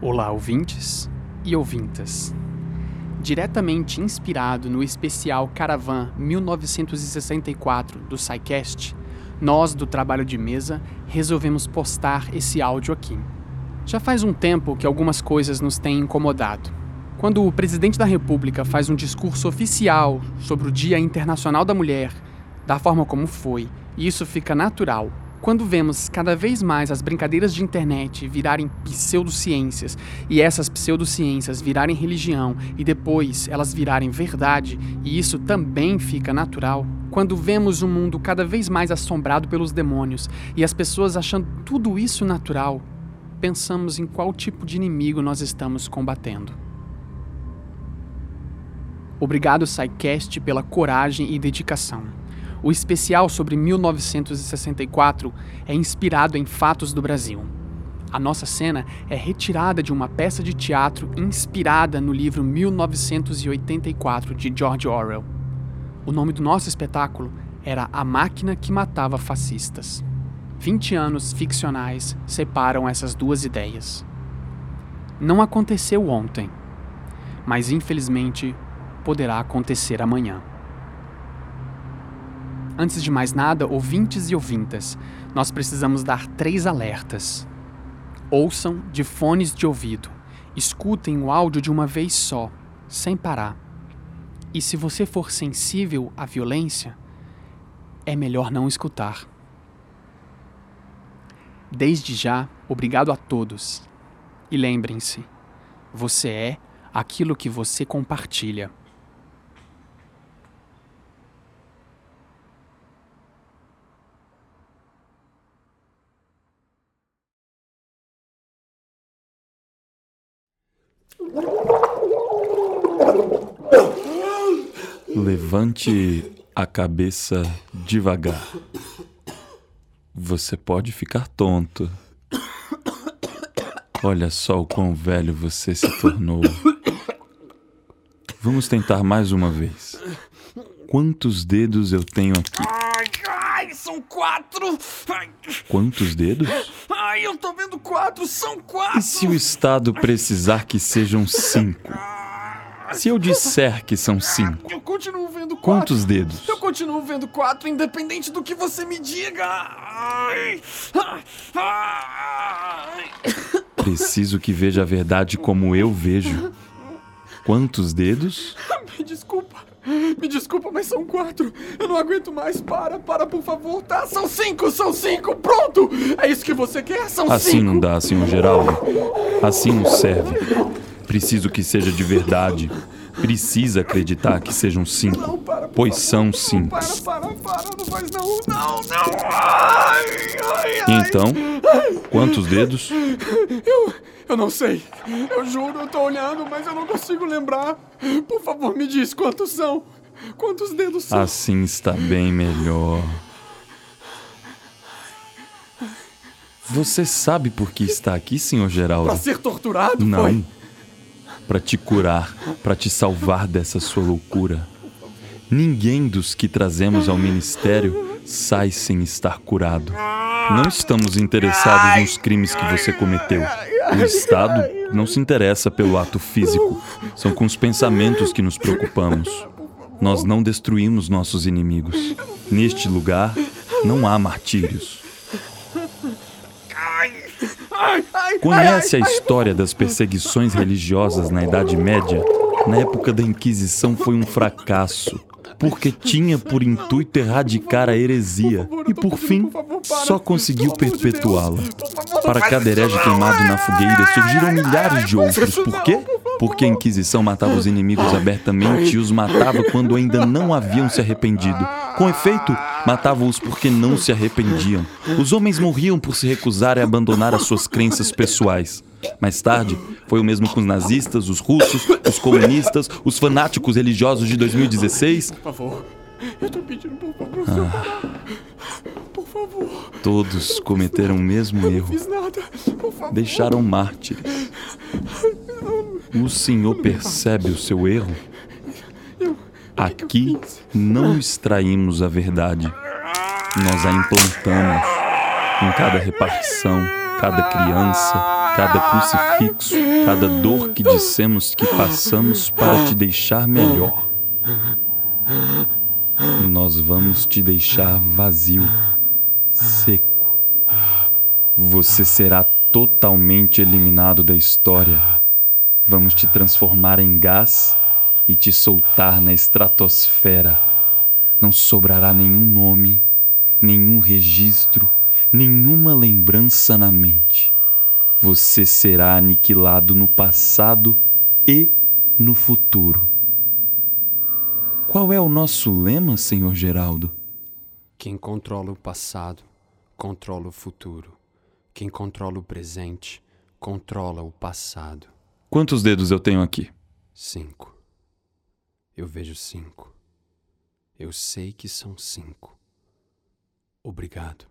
Olá, ouvintes e ouvintas. Diretamente inspirado no especial Caravan 1964 do SciCast, nós do Trabalho de Mesa resolvemos postar esse áudio aqui. Já faz um tempo que algumas coisas nos têm incomodado. Quando o presidente da República faz um discurso oficial sobre o Dia Internacional da Mulher, da forma como foi, e isso fica natural, quando vemos cada vez mais as brincadeiras de internet virarem pseudociências e essas pseudociências virarem religião e depois elas virarem verdade, e isso também fica natural, quando vemos um mundo cada vez mais assombrado pelos demônios e as pessoas achando tudo isso natural, pensamos em qual tipo de inimigo nós estamos combatendo. Obrigado, SciCast, pela coragem e dedicação. O especial sobre 1964 é inspirado em fatos do Brasil. A nossa cena é retirada de uma peça de teatro inspirada no livro 1984 de George Orwell. O nome do nosso espetáculo era A Máquina que Matava Fascistas. 20 anos ficcionais separam essas duas ideias. Não aconteceu ontem, mas infelizmente poderá acontecer amanhã. Antes de mais nada, ouvintes e ouvintas, nós precisamos dar três alertas. Ouçam de fones de ouvido. Escutem o áudio de uma vez só, sem parar. E se você for sensível à violência, é melhor não escutar. Desde já, obrigado a todos. E lembrem-se, você é aquilo que você compartilha. Levante a cabeça devagar. Você pode ficar tonto. Olha só o quão velho você se tornou. Vamos tentar mais uma vez. Quantos dedos eu tenho aqui? Quatro! Ai, Quantos dedos? ai, eu tô vendo quatro, são quatro! E se o Estado precisar que sejam cinco? Se eu disser que são cinco, Eu continuo vendo quatro. quantos dedos? Eu continuo vendo quatro, independente do que você me diga! Ai, ai. Preciso que veja a verdade como eu vejo. Quantos dedos? Me desculpa, me desculpa, mas são quatro. Eu não aguento mais. Para, para, por favor, tá? São cinco, são cinco, pronto! É isso que você quer? São Assim cinco. não dá, senhor Geraldo. Assim não serve. Preciso que seja de verdade. Precisa acreditar que sejam cinco. Não, para, Pois favor. são cinco. Para, para, para, não faz não, não, não! Ai, ai, ai. Então, quantos dedos? Eu, eu não sei. Eu juro, eu tô olhando, mas eu não consigo lembrar. Por favor, me diz quantos são. Quantos dedos são? Assim está bem melhor. Você sabe por que está aqui, senhor Geraldo? Pra ser torturado? Não. Foi? Para te curar, para te salvar dessa sua loucura. Ninguém dos que trazemos ao ministério sai sem estar curado. Não estamos interessados nos crimes que você cometeu. O Estado não se interessa pelo ato físico. São com os pensamentos que nos preocupamos. Nós não destruímos nossos inimigos. Neste lugar, não há martírios. Ai, ai, Conhece a história das perseguições religiosas na Idade Média? Na época da Inquisição foi um fracasso, porque tinha por intuito erradicar a heresia e, por fim, só conseguiu perpetuá-la. Para cada herege queimado na fogueira surgiram milhares de outros. Por quê? Porque a Inquisição matava os inimigos abertamente e os matava quando ainda não haviam se arrependido. Com efeito, matava-os porque não se arrependiam. Os homens morriam por se recusar a abandonar as suas crenças pessoais. Mais tarde, foi o mesmo com os nazistas, os russos, os comunistas, os fanáticos religiosos de 2016. Por favor. Eu tô pedindo, por favor, parar. Por favor. Todos cometeram o mesmo erro. nada. Deixaram mártires. O senhor percebe o seu erro? Aqui não extraímos a verdade. Nós a implantamos em cada repartição, cada criança, cada crucifixo, cada dor que dissemos que passamos para te deixar melhor. Nós vamos te deixar vazio, seco. Você será totalmente eliminado da história. Vamos te transformar em gás e te soltar na estratosfera. Não sobrará nenhum nome, nenhum registro, nenhuma lembrança na mente. Você será aniquilado no passado e no futuro. Qual é o nosso lema, senhor Geraldo? Quem controla o passado, controla o futuro. Quem controla o presente, controla o passado. Quantos dedos eu tenho aqui? Cinco. Eu vejo cinco. Eu sei que são cinco. Obrigado.